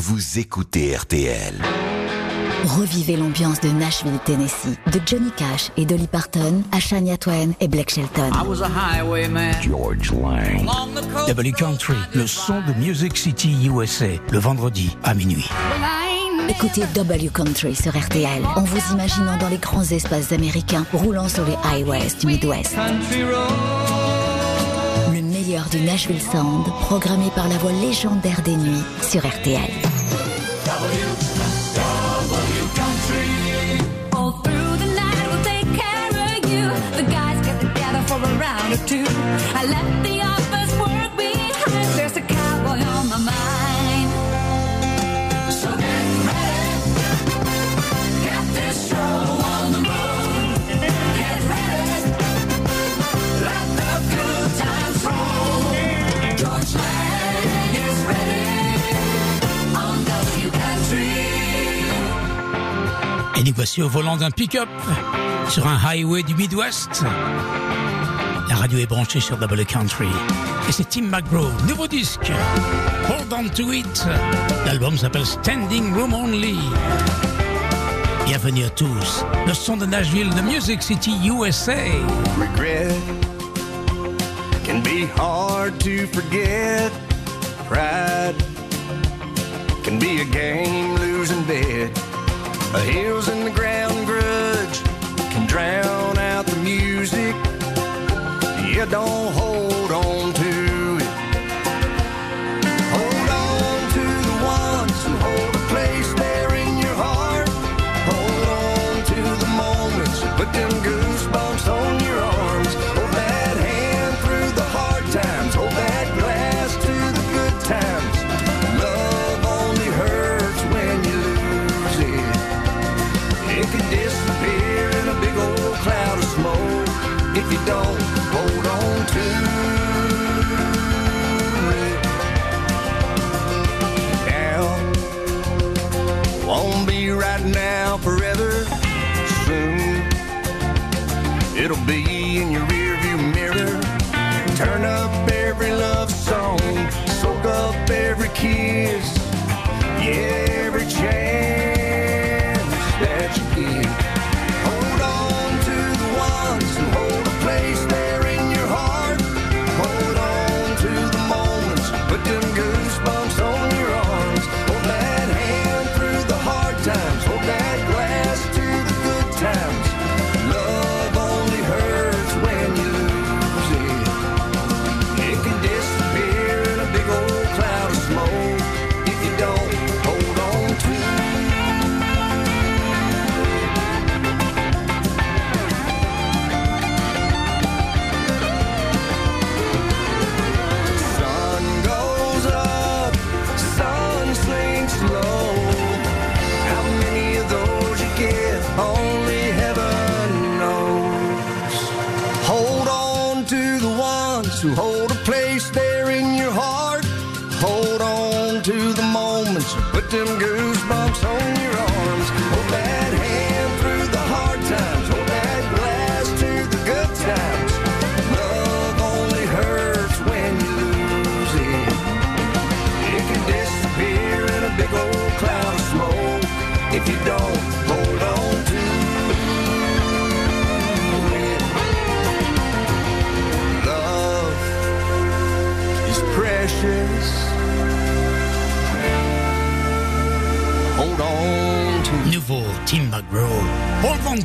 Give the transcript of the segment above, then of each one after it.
vous écoutez RTL. Revivez l'ambiance de Nashville, Tennessee, de Johnny Cash et Dolly Parton à Shania Twain et Blake Shelton. George Lang. W Country, le son de Music City USA, le vendredi à minuit. Écoutez W Country sur RTL en vous imaginant dans les grands espaces américains roulant sur les highways du Midwest. Le meilleur du Nashville Sound, programmé par la voix légendaire des nuits sur RTL. I left the Voici au volant d'un pick-up sur un highway du Midwest. La radio est branchée sur Double Country. Et c'est Tim McGraw, nouveau disque. Hold on to it. L'album s'appelle Standing Room Only. Bienvenue à tous. Le son de Nashville, de Music City, USA. regret can be hard to forget. Pride can be a game losing bet. A heels in the ground grudge can drown out the music. You don't hold on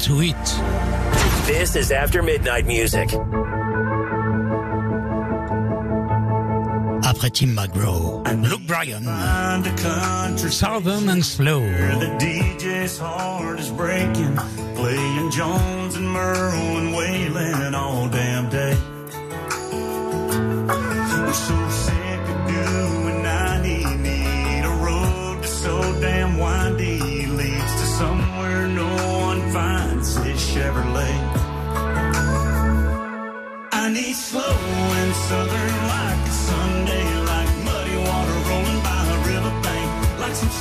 to it. This is After Midnight Music. Après Tim McGraw, Luke Bryan, Find country Southern and Slow. the DJ's heart is breaking, playing Jones and Merle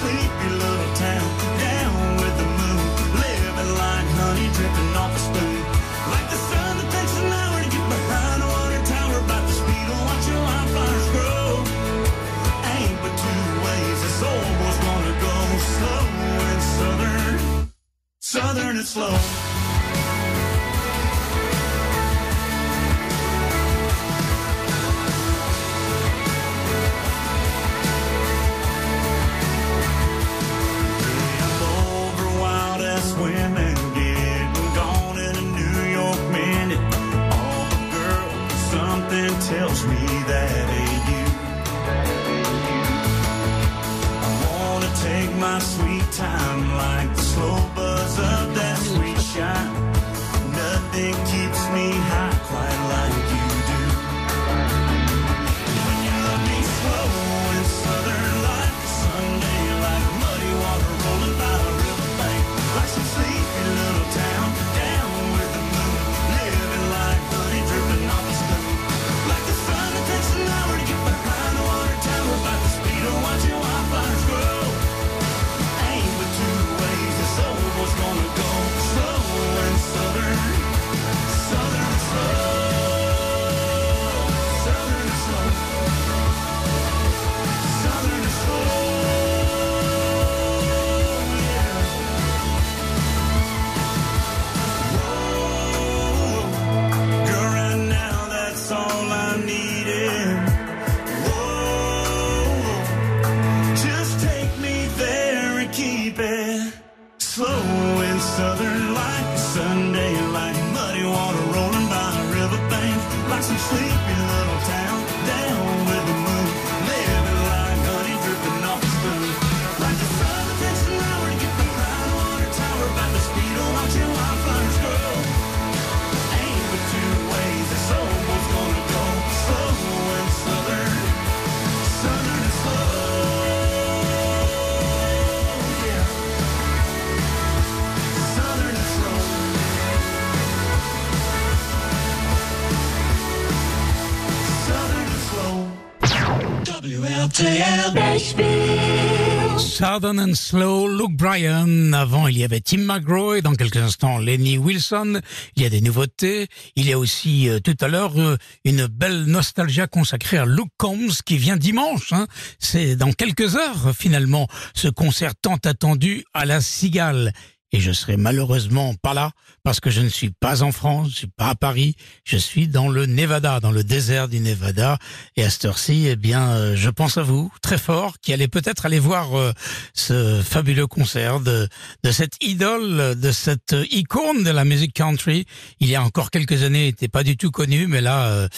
sleepy little town, down with the moon, living like honey dripping off a spoon. Like the sun that takes an hour to get behind a water tower, about the speed of watching wildfires grow. Ain't but two ways this old boy's gonna go, slow and southern, southern and slow. Tells me that Southern and Slow, Luke Bryan. Avant, il y avait Tim McGraw et dans quelques instants, Lenny Wilson. Il y a des nouveautés. Il y a aussi, euh, tout à l'heure, euh, une belle nostalgia consacrée à Luke Combs qui vient dimanche. hein. C'est dans quelques heures, finalement, ce concert tant attendu à la Cigale. Et je serai malheureusement pas là parce que je ne suis pas en France, je suis pas à Paris, je suis dans le Nevada, dans le désert du Nevada. Et à cette heure-ci, eh bien, euh, je pense à vous très fort, qui allez peut-être aller voir euh, ce fabuleux concert de, de cette idole, de cette icône de la musique country. Il y a encore quelques années, il n'était pas du tout connu, mais là, euh,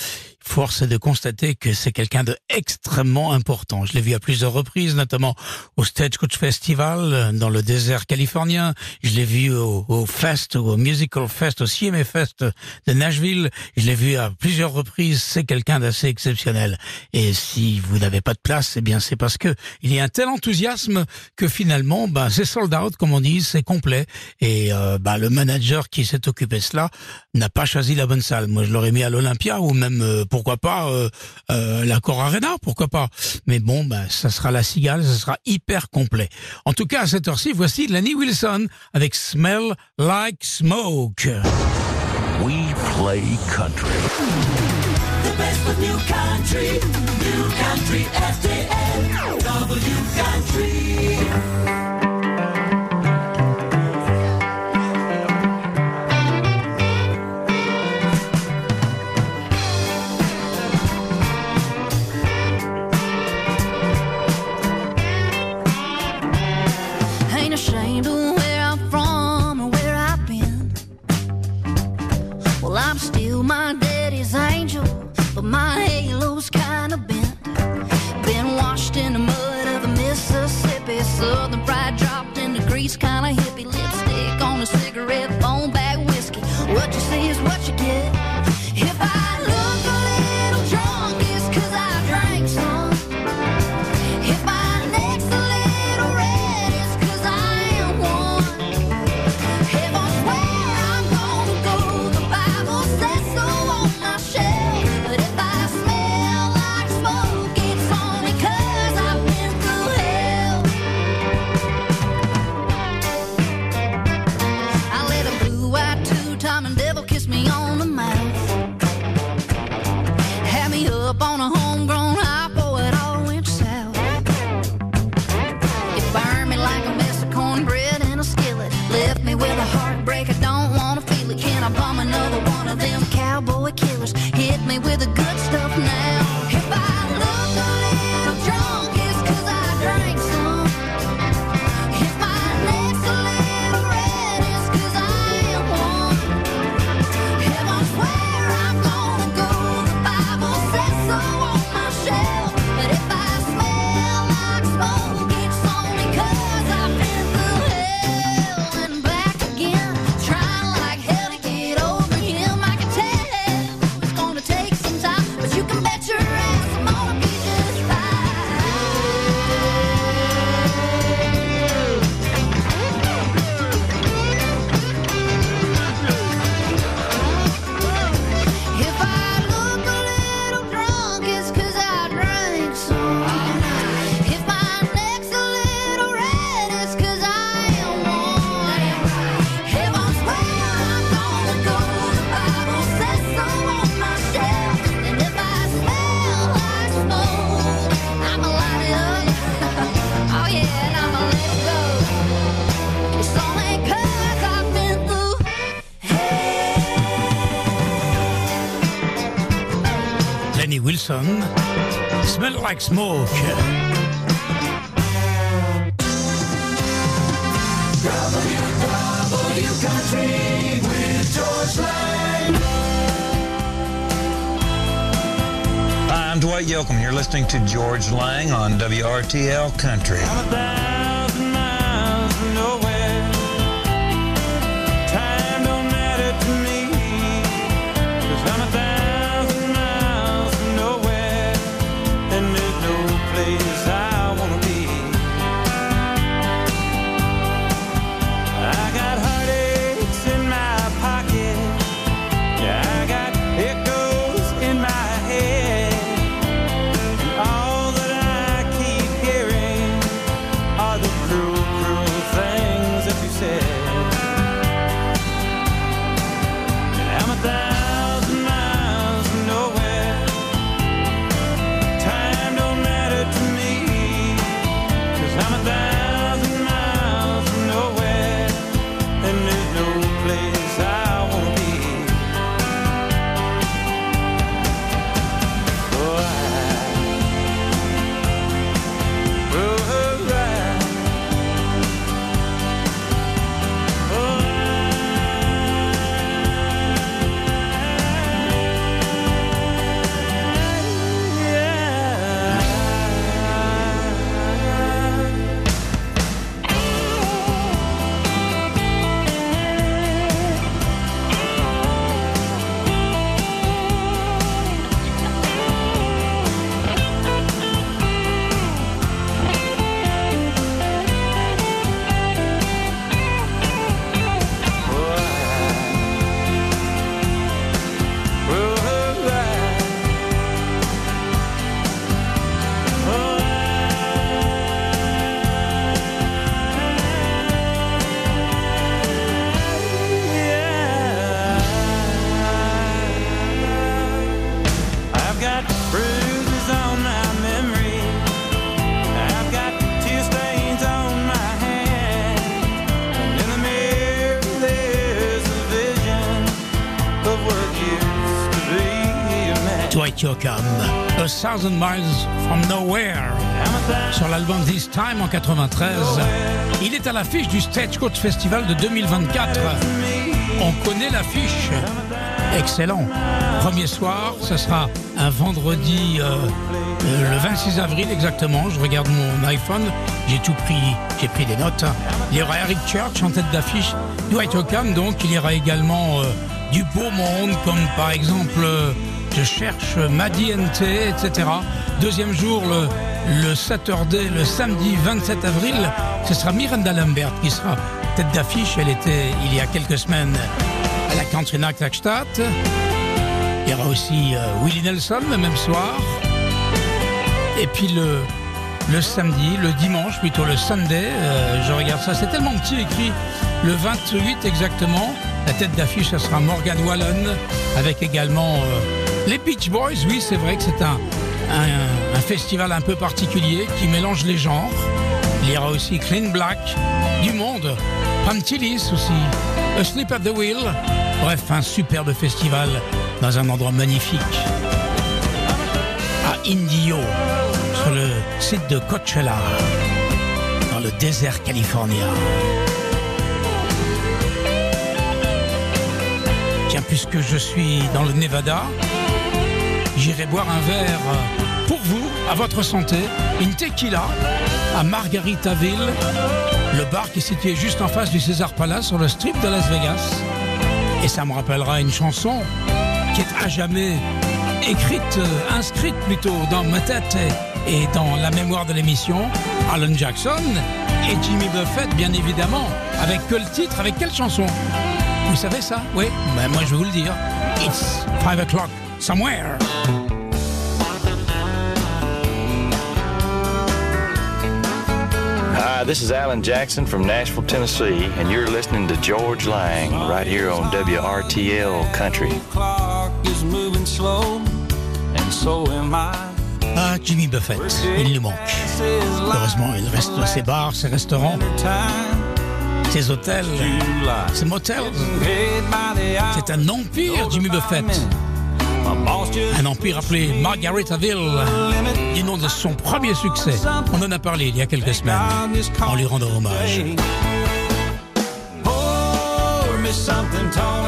force est de constater que c'est quelqu'un de extrêmement important. Je l'ai vu à plusieurs reprises, notamment au Stagecoach Festival dans le désert californien. Je l'ai vu au, au Fest, au Musical Fest, au CMA Fest de Nashville. Je l'ai vu à plusieurs reprises. C'est quelqu'un d'assez exceptionnel. Et si vous n'avez pas de place, eh bien c'est parce que il y a un tel enthousiasme que finalement, bah, c'est sold out, comme on dit, c'est complet. Et euh, bah, le manager qui s'est occupé de cela n'a pas choisi la bonne salle. Moi, je l'aurais mis à l'Olympia ou même euh, pourquoi pas euh, euh, la Cor Arena, pourquoi pas. Mais bon, bah, ça sera la Cigale, ça sera hyper complet. En tout cas, à cette heure-ci, voici Lenny Wilson avec Smell Like Smoke. We play country. The best of new country, new country FDL, W country. Like smoke. Hi, I'm Dwight Yoakam. You're listening to Georges Lang on WRTL Country. 6,000 Miles from Nowhere sur l'album This Time en 93. Il est à l'affiche du Stagecoach Festival de 2024. On connaît l'affiche. Excellent. Premier soir, ce sera un vendredi euh, euh, le 26 avril exactement. Je regarde mon iPhone, j'ai tout pris, j'ai pris des notes. Il y aura Eric Church en tête d'affiche, Dwight Ockham donc, il y aura également euh, du beau monde comme par exemple je cherche Maddy NT, etc. Deuxième jour, le, Saturday, le samedi 27 avril, ce sera Miranda Lambert qui sera tête d'affiche. Elle était il y a quelques semaines à la à Gstaad. Il y aura aussi euh, Willie Nelson le même soir. Et puis le, le samedi, le dimanche, plutôt le Sunday, euh, je regarde ça, c'est tellement petit écrit. Le 28 exactement, la tête d'affiche, ce sera Morgan Wallen, avec également euh, les Beach Boys. Oui, c'est vrai que c'est un, festival un peu particulier qui mélange les genres. Il y aura aussi Clean Black, du monde, Pantilis aussi, A Sleep at the Wheel. Bref, un superbe festival dans un endroit magnifique. À Indio, sur le site de Coachella, dans le désert californien. Tiens, puisque je suis dans le Nevada, j'irai boire un verre pour vous, à votre santé, une tequila à Margaritaville, le bar qui est situé juste en face du César Palace sur le strip de Las Vegas. Et ça me rappellera une chanson qui est à jamais écrite, euh, inscrite plutôt dans ma tête et, et dans la mémoire de l'émission. Alan Jackson et Jimmy Buffett, bien évidemment. Avec quel titre, avec quelle chanson? Vous savez ça? Oui ben Moi, je vais vous le dire. It's 5 o'clock somewhere. Hi, this is Alan Jackson from Nashville, Tennessee, and you're listening to George Lang right here on WRTL Country. clock is moving slow, and so am I. Ah, Jimmy Buffett, il nous manque. Heureusement, il reste ses bars, ses restaurants, ses hôtels, ses motels. C'est un empire, Jimmy Buffett. Un empire appelé Margaretaville, du nom son premier succès. On en a parlé il y a quelques semaines, en lui rendant hommage. Pour me something tall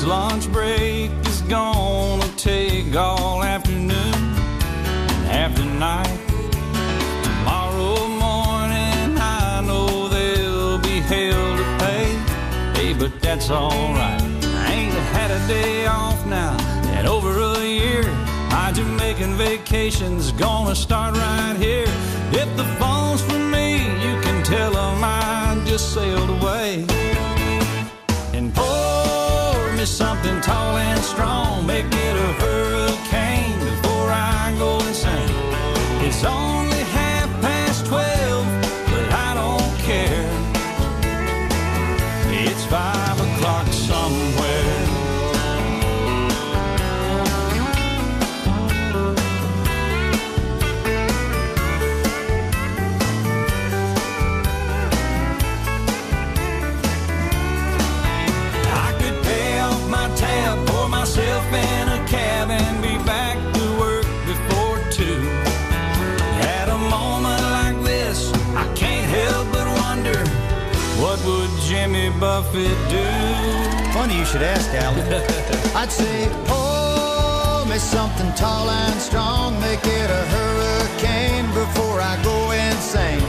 This lunch break is gonna take all afternoon and half the night. Tomorrow morning, I know there'll be hell to pay. Hey, but that's alright. I ain't had a day off now in over a year. My Jamaican vacation's gonna start right here. If the phone's for me, you can tell 'em I just sailed away something tall and strong. Make it a Buffett do? Funny you should ask, Alan. I'd say, pour me something tall and strong, make it a hurricane before I go insane.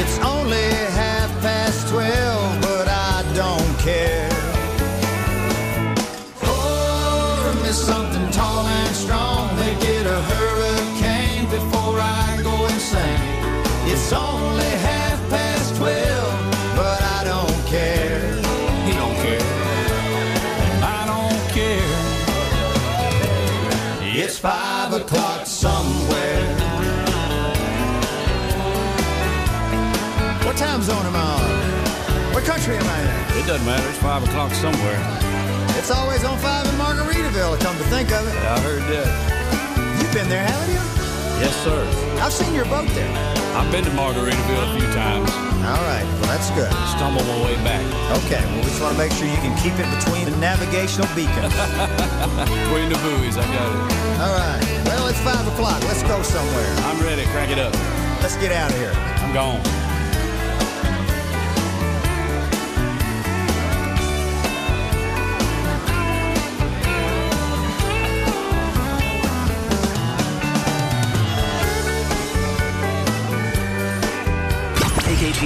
It's only half past twelve, but I don't care. Pour me something tall and strong, make it a hurricane before I go insane. It's only It's five o'clock somewhere. What time zone am I on? What country am I in? It doesn't matter. It's five o'clock somewhere. It's always on five in Margaritaville, come to think of it. I heard that. You've been there, haven't you? Yes, sir. I've seen your boat there. I've been to Margaritaville a few times. All right, well, that's good. Stumbled my way back. Okay, well, we just want to make sure you can keep it between the navigational beacons. Between the buoys, I got it. All right, well, it's five o'clock. Let's go somewhere. I'm ready. Crank it up. Let's get out of here. I'm gone.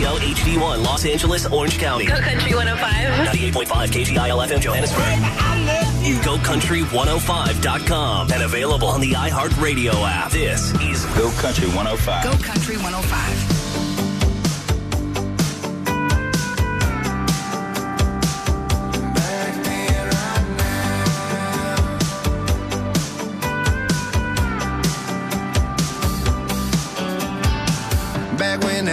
KKGL HD1 Los Angeles, Orange County. Go Country 105. 98.5 KGIL FM Johannesburg. GoCountry105.com and available on the iHeartRadio app. This is Go Country 105. Go Country 105. Back when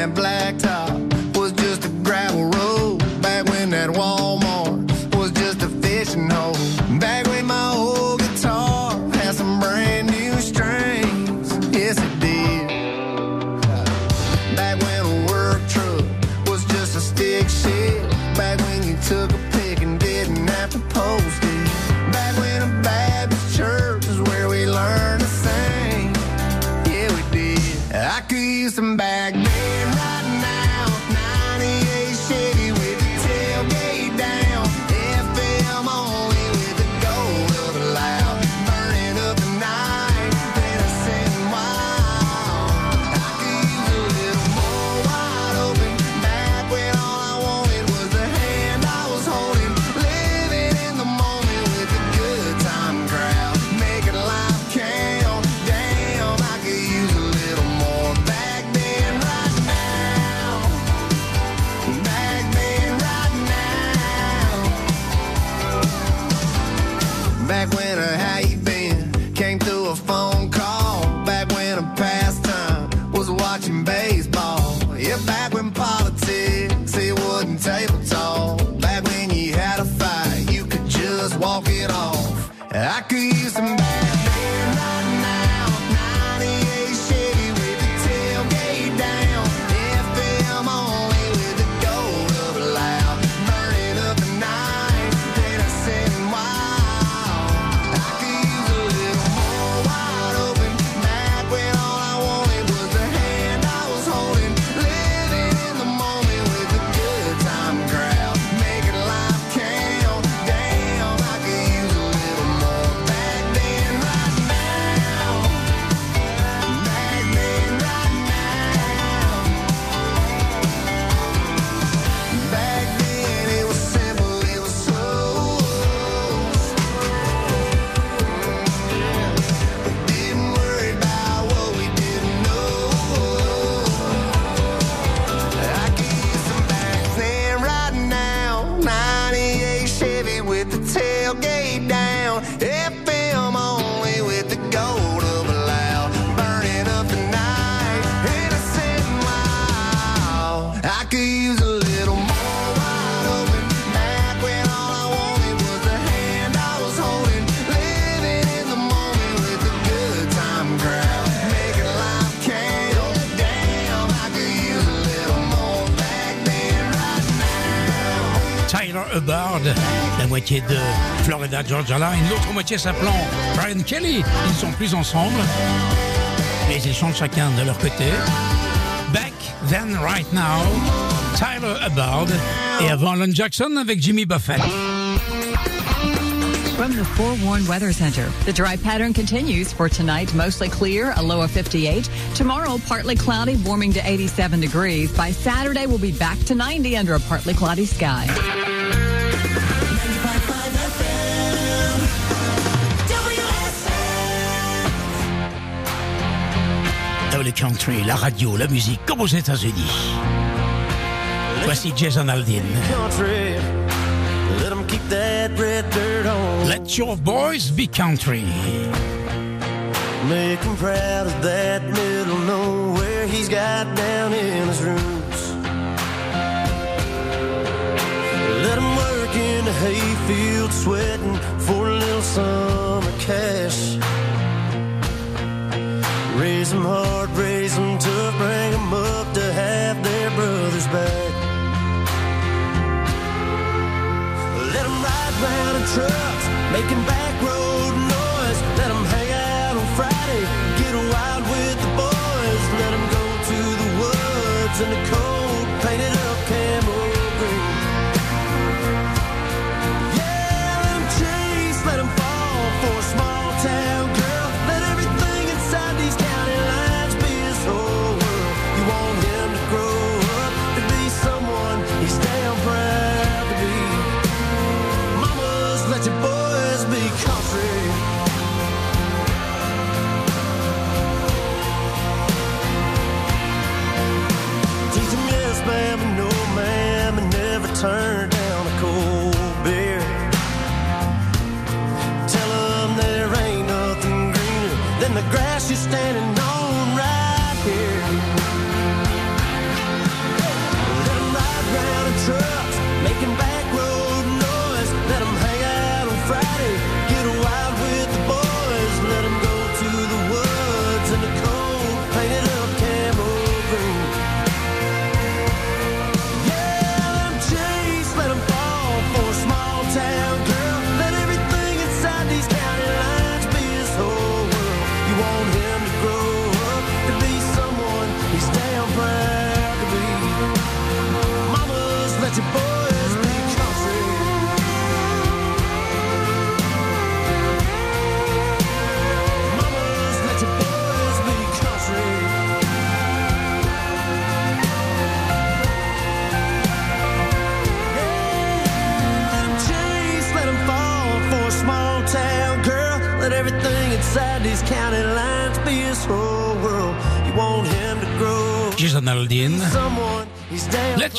Georgia Line, l'autre moitié s'appelant Brian Kelly. Ils ne sont plus ensemble, mais ils chantent chacun de leur côté. Back Then Right Now, Tyler Hubbard, et avant Alan Jackson avec Jimmy Buffett. From the Forewarned Weather Center, the dry pattern continues for tonight, mostly clear, a low of 58. Tomorrow, partly cloudy, warming to 87 degrees. By Saturday, we'll be back to 90 under a partly cloudy sky. Country, la radio, la musique, comme aux États-Unis. Voici Jason. Country, let 'em keep that red dirt on. Let your boys be country. Make him proud of that middle nowhere he's got down in his roots. Let him work in the hayfield sweating for a little summer cash. Raise them hard, raise them tough, bring them up to have their brothers back. Let them ride round in trucks, making back road noise. Let them hang out on Friday, get wild with the boys. Let them go to the woods in the cold, painted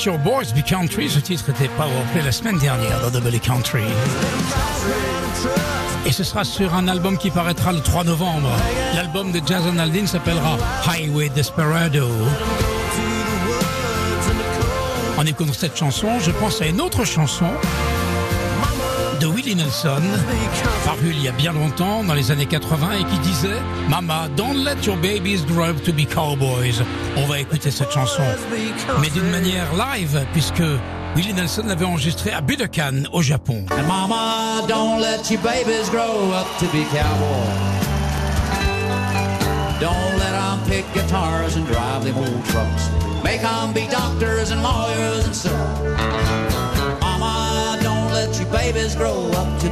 Your Boys Be Country, ce titre était Powerplay la semaine dernière dans Double Country. Et ce sera sur un album qui paraîtra le 3 novembre. L'album de Jason Aldean s'appellera Highway Desperado. En écoutant cette chanson, je pense à une autre chanson de Willie Nelson, paru il y a bien longtemps, dans les années 80, et qui disait Mama, don't let your babies grow up to be cowboys. On va écouter cette chanson, mais d'une manière live, puisque Willie Nelson l'avait enregistrée à Budokan, au Japon. Mama, don't let your babies grow up to be cowboys. Don't let them pick guitars and drive trucks. Make them be doctors and lawyers and so.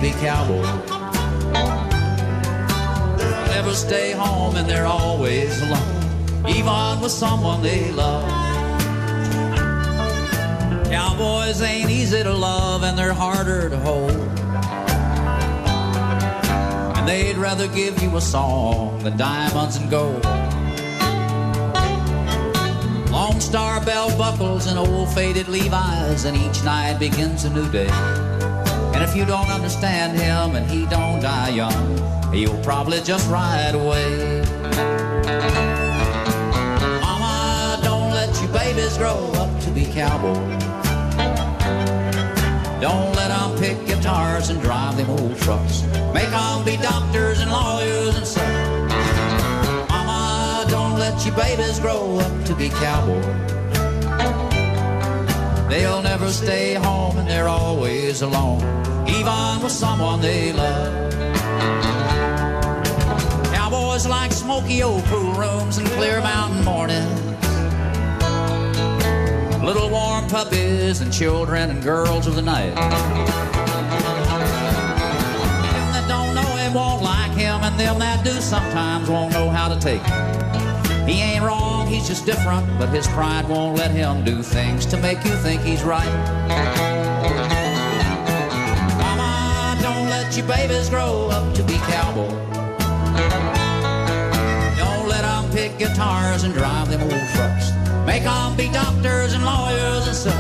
Be cowboys. They'll never stay home and they're always alone, even with someone they love. Cowboys ain't easy to love and they're harder to hold. And they'd rather give you a song than diamonds and gold. Lone star belt buckles and old faded Levi's, and each night begins a new day. And if you don't understand him and he don't die young, he'll probably just ride away. Mama, don't let your babies grow up to be cowboys. Don't let them pick guitars and drive them old trucks. Make them be doctors and lawyers and so. Mama, don't let your babies grow up to be cowboys. They'll never stay home and they're always alone, even with someone they love. Cowboys like smoky old pool rooms and clear mountain mornings. Little warm puppies and children and girls of the night. Them that don't know him won't like him, and them that do sometimes won't know how to take him. He ain't wrong, he's just different, but his pride won't let him do things to make you think he's right. Mama, don't let your babies grow up to be cowboys. Don't let them pick guitars and drive them old trucks. Make them be doctors and lawyers and so.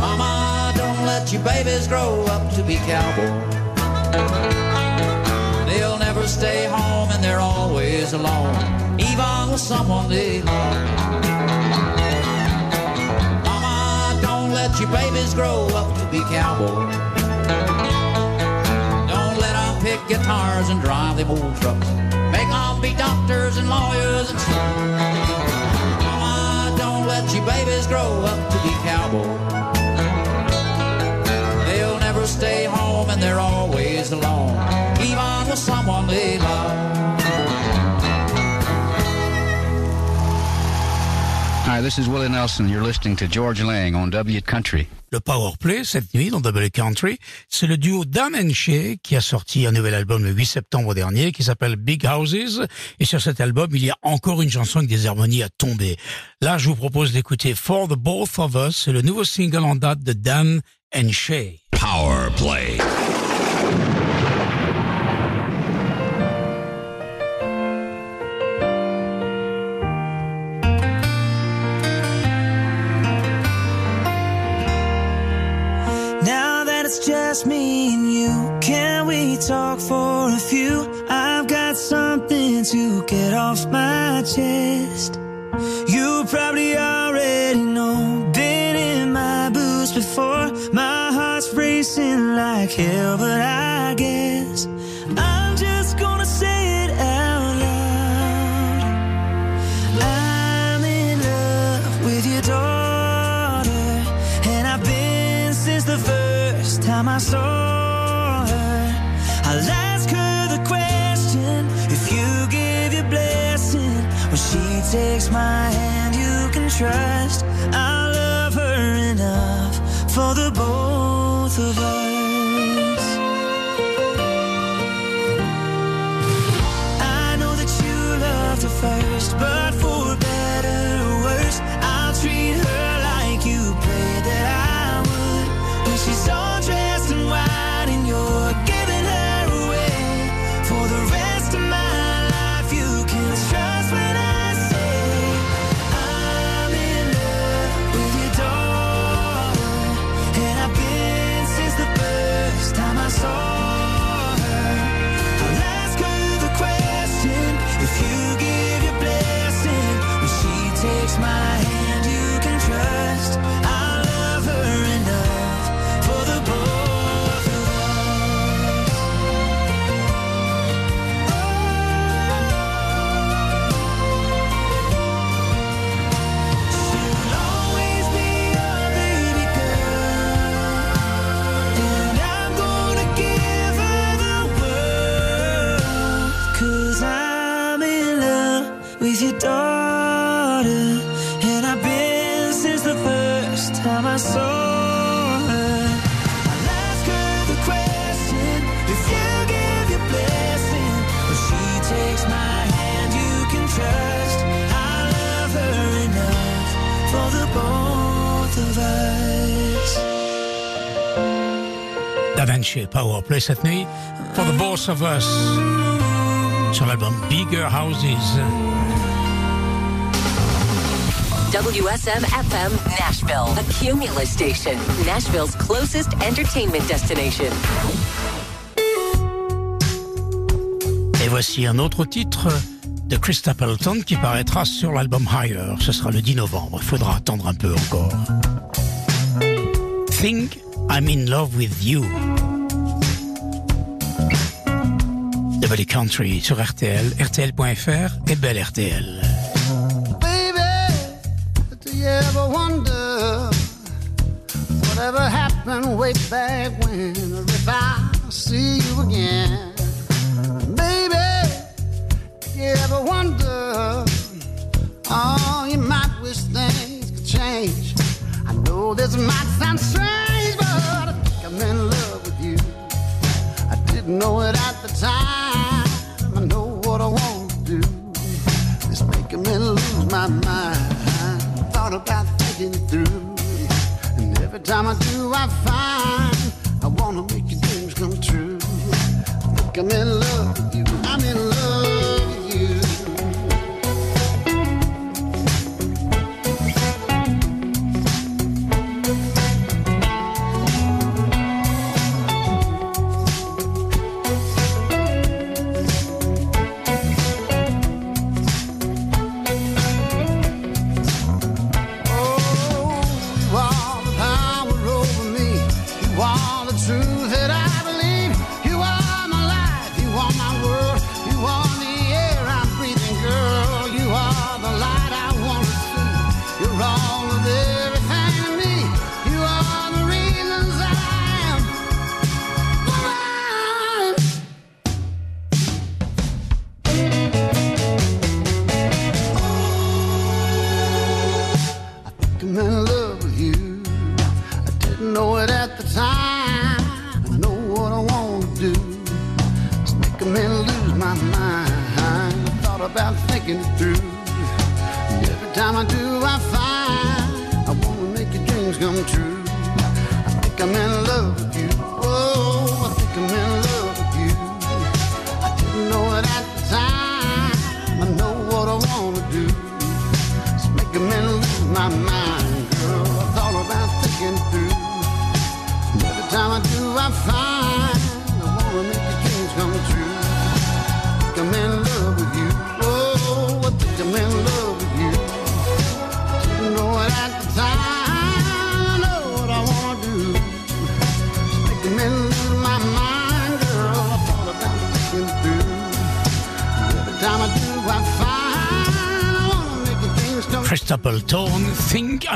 Mama, don't let your babies grow up to be cowboys. They'll never stay home and they're always alone, even with someone they love. Mama, don't let your babies grow up to be cowboys. Don't let them pick guitars and drive them old trucks. Make them be doctors and lawyers and so. Mama, don't let your babies grow up to be cowboys. They'll never stay home and they're always alone, even with someone they love. Hi, this is Willie Nelson. You're listening to George Lang on W Country. Le Power Play cette nuit dans Double Country, c'est le duo Dan and Shay qui a sorti un nouvel album le 8 septembre dernier qui s'appelle Big Houses. Et sur cet album, il y a encore une chanson avec des harmonies à tomber. Là, je vous propose d'écouter For the Both of Us, c'est le nouveau single en date de Dan and Shay. Power Play. Just me and you, can we talk for a few? I've got something to get off my chest. You probably already know, been in my boots before. My heart's racing like hell, but I guess time I saw her. I'll ask her the question if you give your blessing when she takes my hand. You can trust Power Play cette nuit, For the Both of Us, sur l'album Bigger Houses. WSM FM Nashville, a Cumulus station, Nashville's closest entertainment destination. Et voici un autre titre de Chris Stapleton qui paraîtra sur l'album Higher. Ce sera le 10 novembre. Il faudra attendre un peu encore. Think I'm in love with you. Double Country sur RTL, RTL.fr et Belle RTL. Baby, do you ever wonder whatever happened way back when, if I see you again. Baby, you ever wonder, oh, you might wish things could change. I know this might sound strange, but I think I'm in love with you. I didn't know it at the time. Thought about thinking through. And every time I do, I find I wanna make your dreams come true. I think I'm in love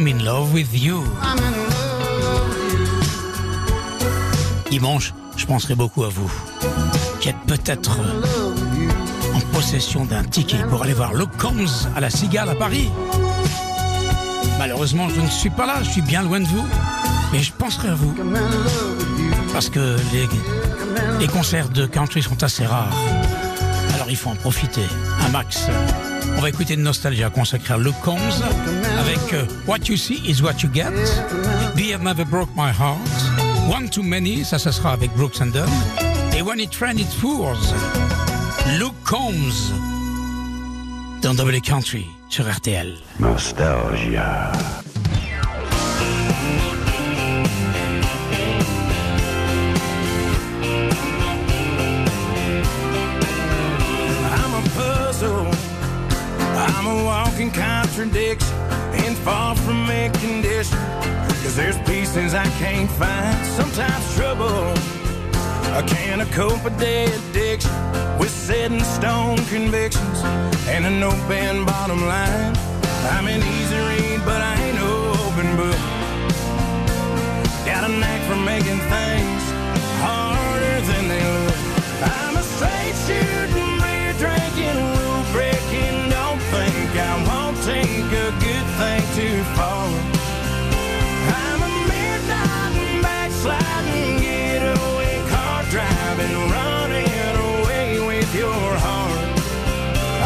in love with you. Dimanche, je penserai beaucoup à vous, qui êtes peut-être en possession d'un ticket pour aller voir le Combs à la Cigale à Paris. Malheureusement, je ne suis pas là, je suis bien loin de vous, mais je penserai à vous. Parce que les, les concerts de country sont assez rares. Alors il faut en profiter, un max. On va écouter une nostalgia consacrée à Luke Combs avec euh, What You See Is What You Get, Beer Never Broke My Heart, One Too Many, ça, ça sera avec Brooks and Dunn, et When It Rains It Pours, Luke Combs dans Double Country sur RTL. Nostalgia. Walking contradiction and far from a condition. Cause there's pieces I can't find. Sometimes trouble. I can't cope with the addiction with set in stone convictions and an open bottom line. I'm an easy read, but I ain't no open book. Got a knack for making things take a good thing too far. I'm a midnight backsliding, getaway car driving, running away with your heart.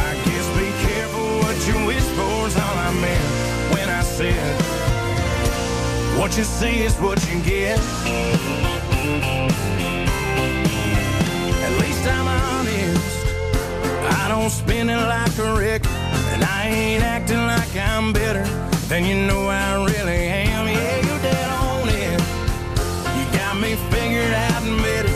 I guess be careful what you whisper's all I meant when I said, What you see is what you get. At least I'm honest. I don't spin it like a record, and I ain't acting like I'm better than you know I really am. Yeah, you're dead on it. You got me figured out and.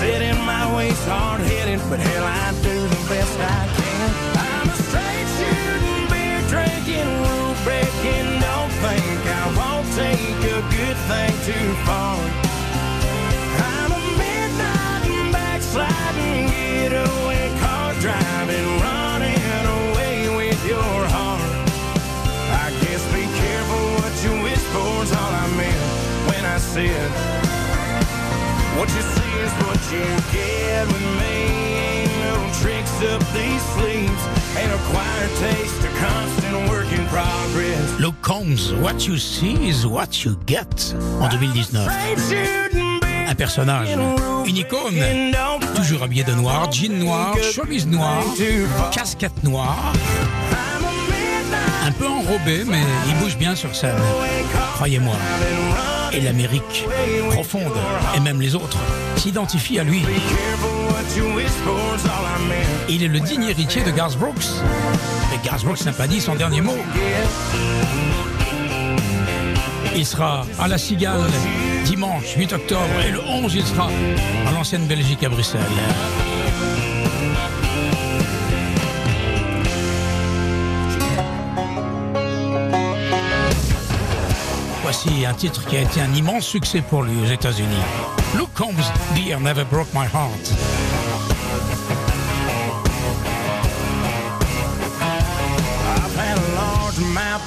Set in my ways, hard headed, but hell, I do the best I can. I'm a straight shooting, beer drinking, rule breaking. Don't think I won't take a good thing too far. What you see is what you get with no tricks these sleeves. Taste, constant work in progress. Luke Combs, What You See is What You Get en 2019 un personnage, une icône, toujours habillé de noir, jean noir, chemise noire, casquette noire, un peu enrobé, mais il bouge bien sur scène, croyez-moi. Et l'Amérique profonde, et même les autres, s'identifient à lui. Il est le digne héritier de Garth Brooks. Mais Garth Brooks n'a pas dit son dernier mot. Il sera à la Cigale dimanche 8 octobre et le 11 il sera à l'ancienne Belgique à Bruxelles. Voici un titre qui a été un immense succès pour lui aux États-Unis. Luke Combs, Beer Never Broke My Heart. I've had a large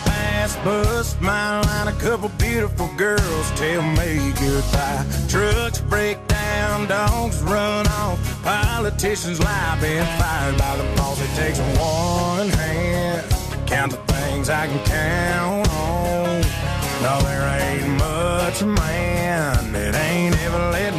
pass, bust my line, a couple beautiful girls tell me goodbye. Trucks break down, dogs run off, politicians lie, been fired by the boss. It takes one hand to count the things I can count on. No, there ain't much man that ain't ever let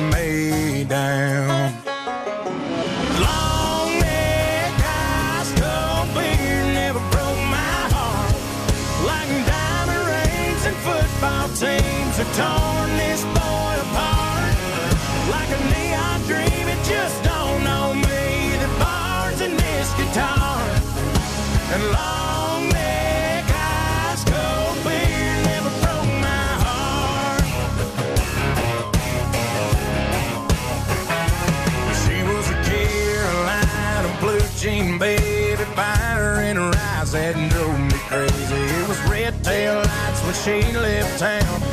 she left town.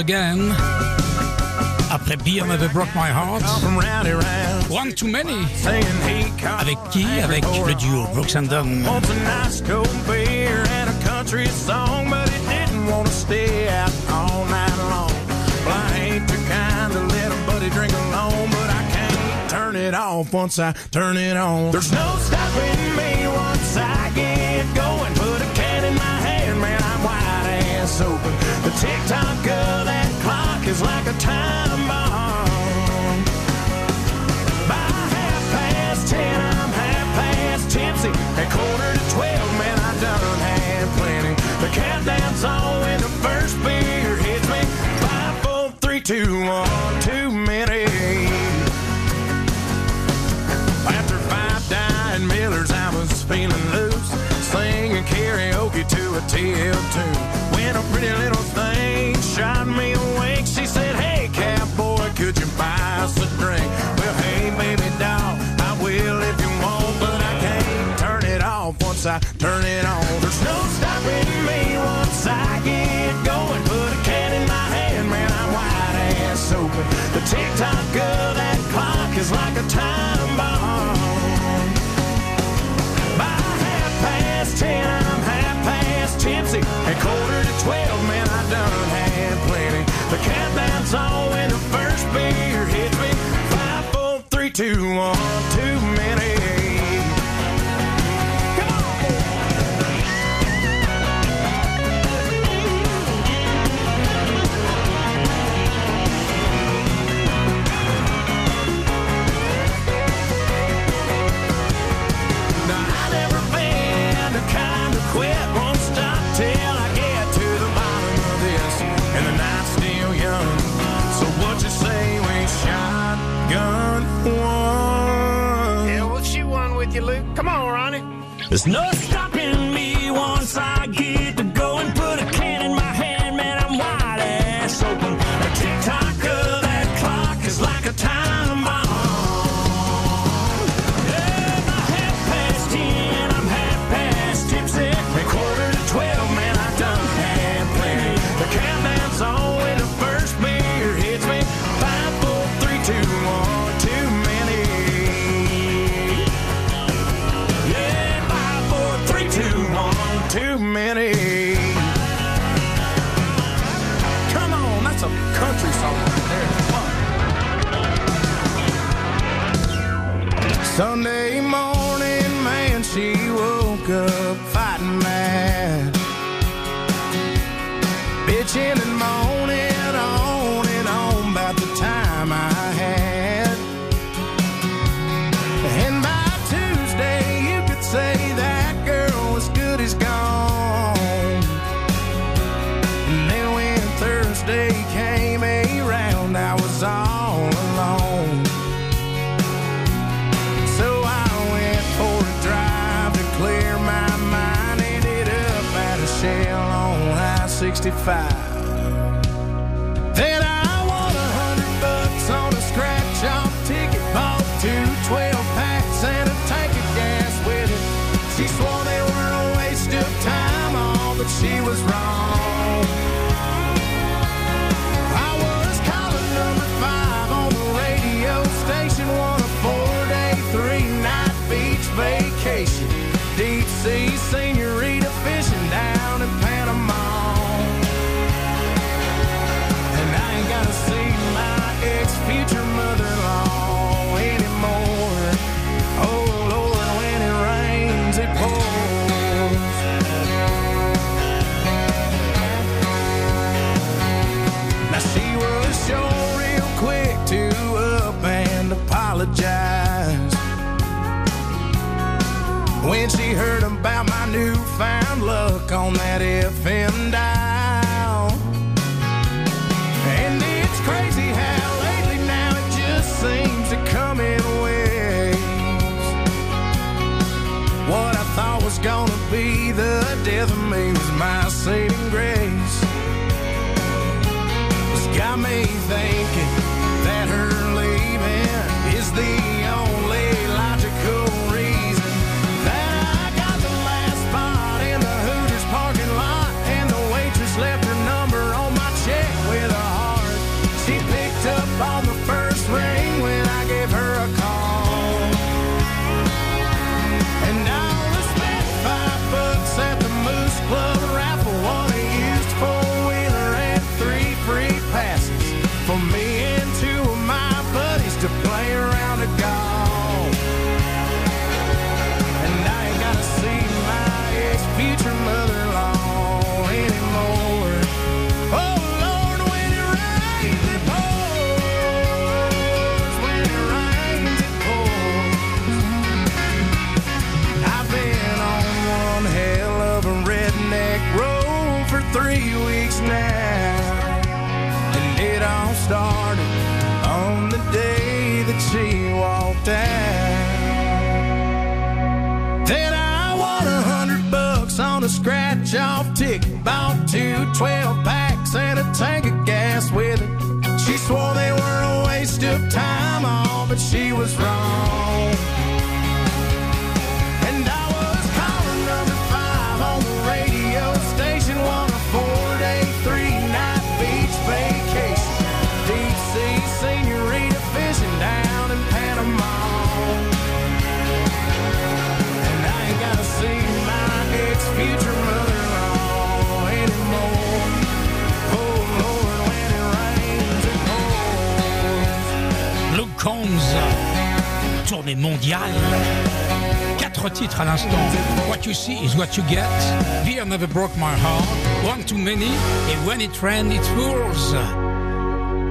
Again. Après Beer Never Broke My Heart. One Too Many. Avec qui Avec le duo Brooks and Dunn. Wants a nice cold beer and a country song, but it didn't want to stay out all night long. Well, ain't the kind to let buddy drink alone, but I can't turn it off once I turn it on. There's no stopping me once I get going. Put a can in my hand, man, I'm wide ass open. The tick on two, one, too many. After five dying Millers, I was feeling loose, singing karaoke to a TL tune. When a pretty little thing shot me once I turn it on. There's no stopping me once I get going. Put a can in my hand, man, I'm wide ass open. The tick tock of that clock is like a time bomb. By half past ten, I'm half past tipsy. At quarter to twelve, man, I done had plenty. The countdown's on when the first beer hits me. Five, four, three, two, one, two. There's no stop. Sunday morning, man, she woke up fighting mad. Bitching 65. newfound luck on that FM dial. And it's crazy how lately now it just seems to come in waves. What I thought was gonna be the death of me was my saving grace. It's got me thinking. two 12 packs and a tank of gas with it. She swore they were a waste of time, all, but she was wrong. Mondiale. Quatre titres à l'instant. What you see is what you get. Beer never broke my heart. One too many. Et when it rains, it pours.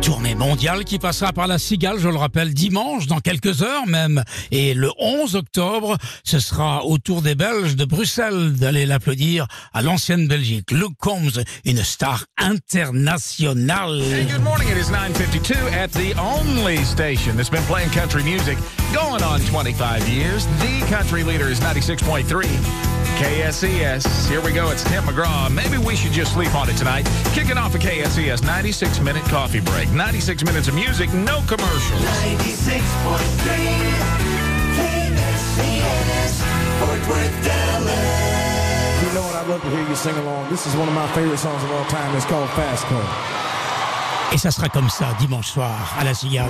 Tournée mondiale qui passera par la Cigale, je le rappelle, dimanche, dans quelques heures même. Et le 11 octobre, ce sera au tour des Belges de Bruxelles d'aller l'applaudir à l'ancienne Belgique. Luke Combs, une star internationale. Hey, good morning. It is 9:52 at the only station that's been playing country music going on 25 years. The country leader is 96.3 KSCS. Here we go. It's Tim McGraw. Maybe we should just sleep on it tonight. Kicking off a KSCS 96 minute coffee break. 96 minutes of music, no commercials. 96.3 KSCS, Fort Worth, Dallas. You know what? I'd love to hear you sing along. This is one of my favorite songs of all time. It's called Fast Car. Et ça sera comme ça dimanche soir à la Cigale.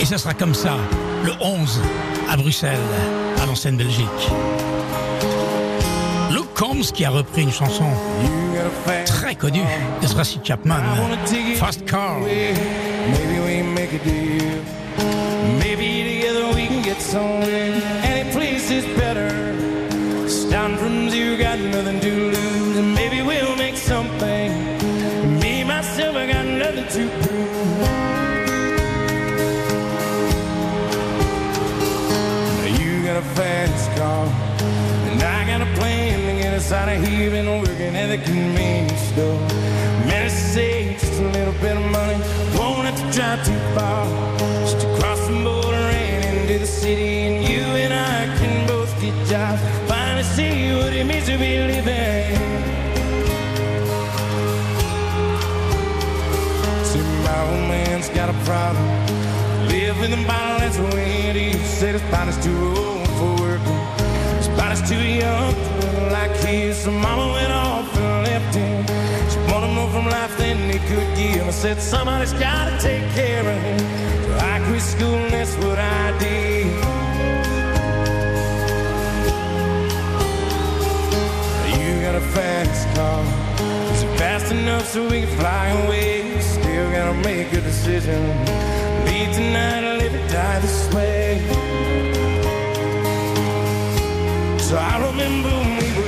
Et ça sera comme ça le 11 à Bruxelles, à l'Ancienne Belgique. Combs qui a repris une chanson très connue de Tracy Chapman, Fast Car. Maybe we make a deal. Maybe together we can get somewhere. To out of here. Been working at the convenience store. Man, it's save just a little bit of money. Won't have to drive too far. Just to cross the border and into the city. And you and I can both get jobs. Finally see what it means to be living. See, my old man's got a problem. Live in the bottle, that's the way it is. Said his body's too old for working. His body's too young his. So mama went off and left him. She wanted more from life than he could give. I said, somebody's gotta take care of him. So I quit school and that's what I did. You got a fast car. Is it fast enough so we can fly away? Still gotta make a decision. Leave tonight or live or die this way. So I remember when we were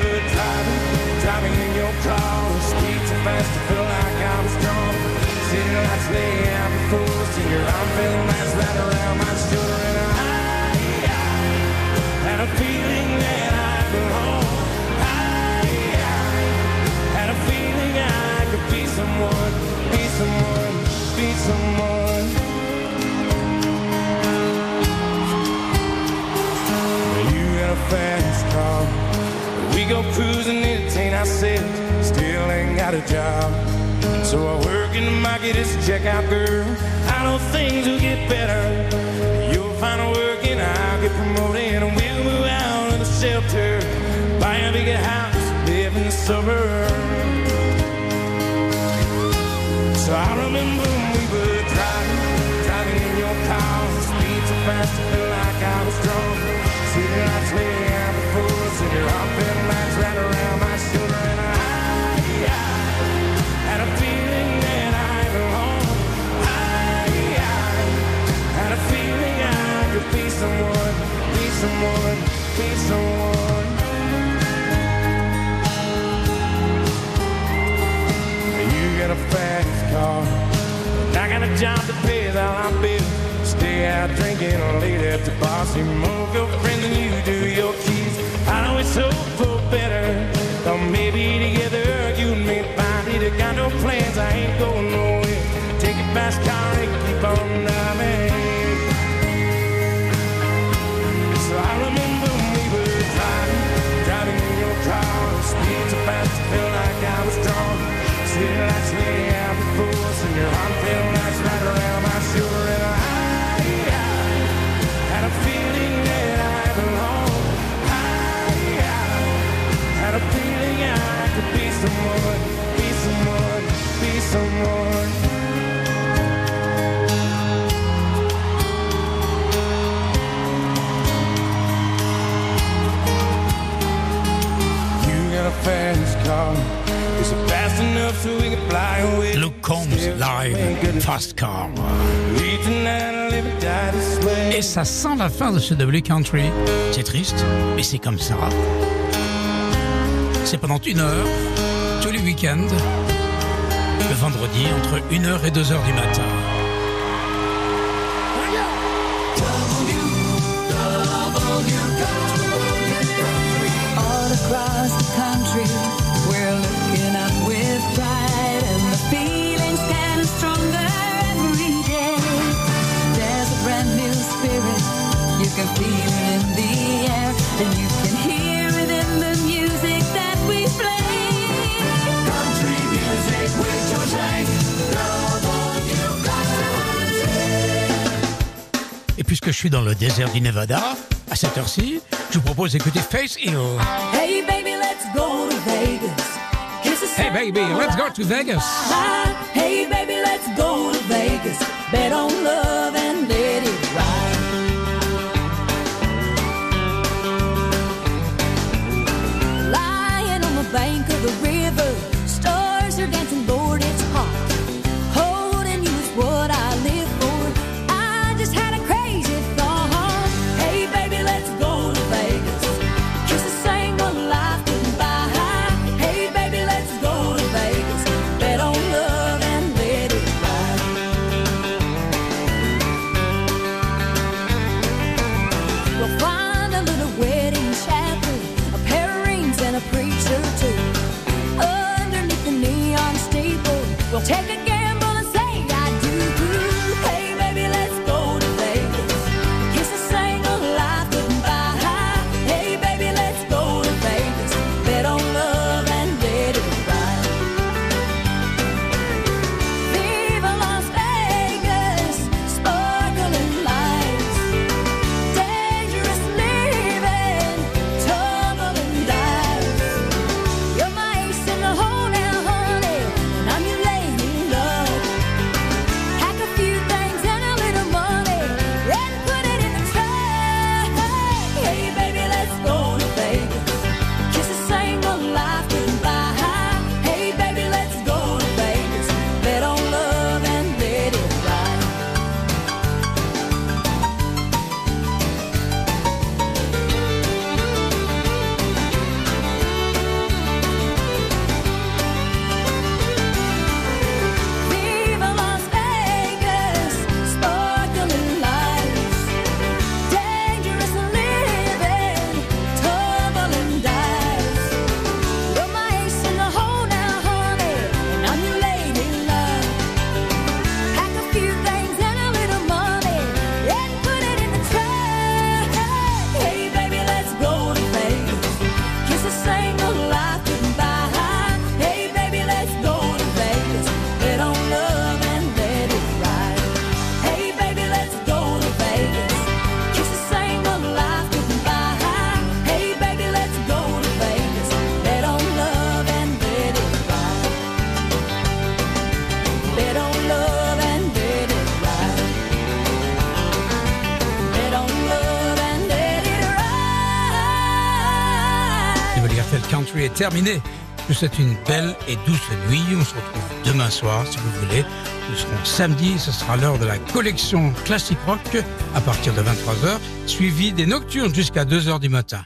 fast to feel like I'm drunk. City lights lay out us, and your arm felt nice right around my shoulder. And I, I had a feeling that I belonged. I, I had a feeling I could be someone, be someone, be someone. You got a fast car. We go cruising, entertain ourselves. Still ain't got a job. So I work in the market as a checkout girl. I know things will get better. You'll find a work and I'll get promoted. And we'll move out of the shelter. Buy a bigger house, live in the suburbs. So I remember when we were driving, driving in your car. The Speed so fast, I felt like I was drunk. City lights lay out before us, and your arm felt nice right around my someone, be someone. You got a fast car. I got a job that pays all our bills. Stay out drinking late at the bar. See more girlfriends than you do your keys. I it's hope for better. Or maybe together you and me find it. I got no plans, I ain't going nowhere. Take a fast car and keep on driving. Fast, I felt like I was. City lights lay out before us, and your felt nice Luke Combs live, Fast Car. Et ça sent la fin de ce W Country. C'est triste, mais c'est comme ça. C'est pendant une heure, tous les week-ends, le vendredi entre 1h et 2h du matin. puisque je suis dans le désert du Nevada, à cette heure-ci, je vous propose d'écouter Face Hill. Hey baby, let's go to Vegas. Hey baby, let's go to Vegas. Hey baby, let's go to Vegas. Bet on love terminé. Je une belle et douce nuit. On se retrouve demain soir, si vous voulez. Nous serons samedi, ce sera l'heure de la collection classique rock à partir de 23h, suivi des nocturnes jusqu'à 2h du matin.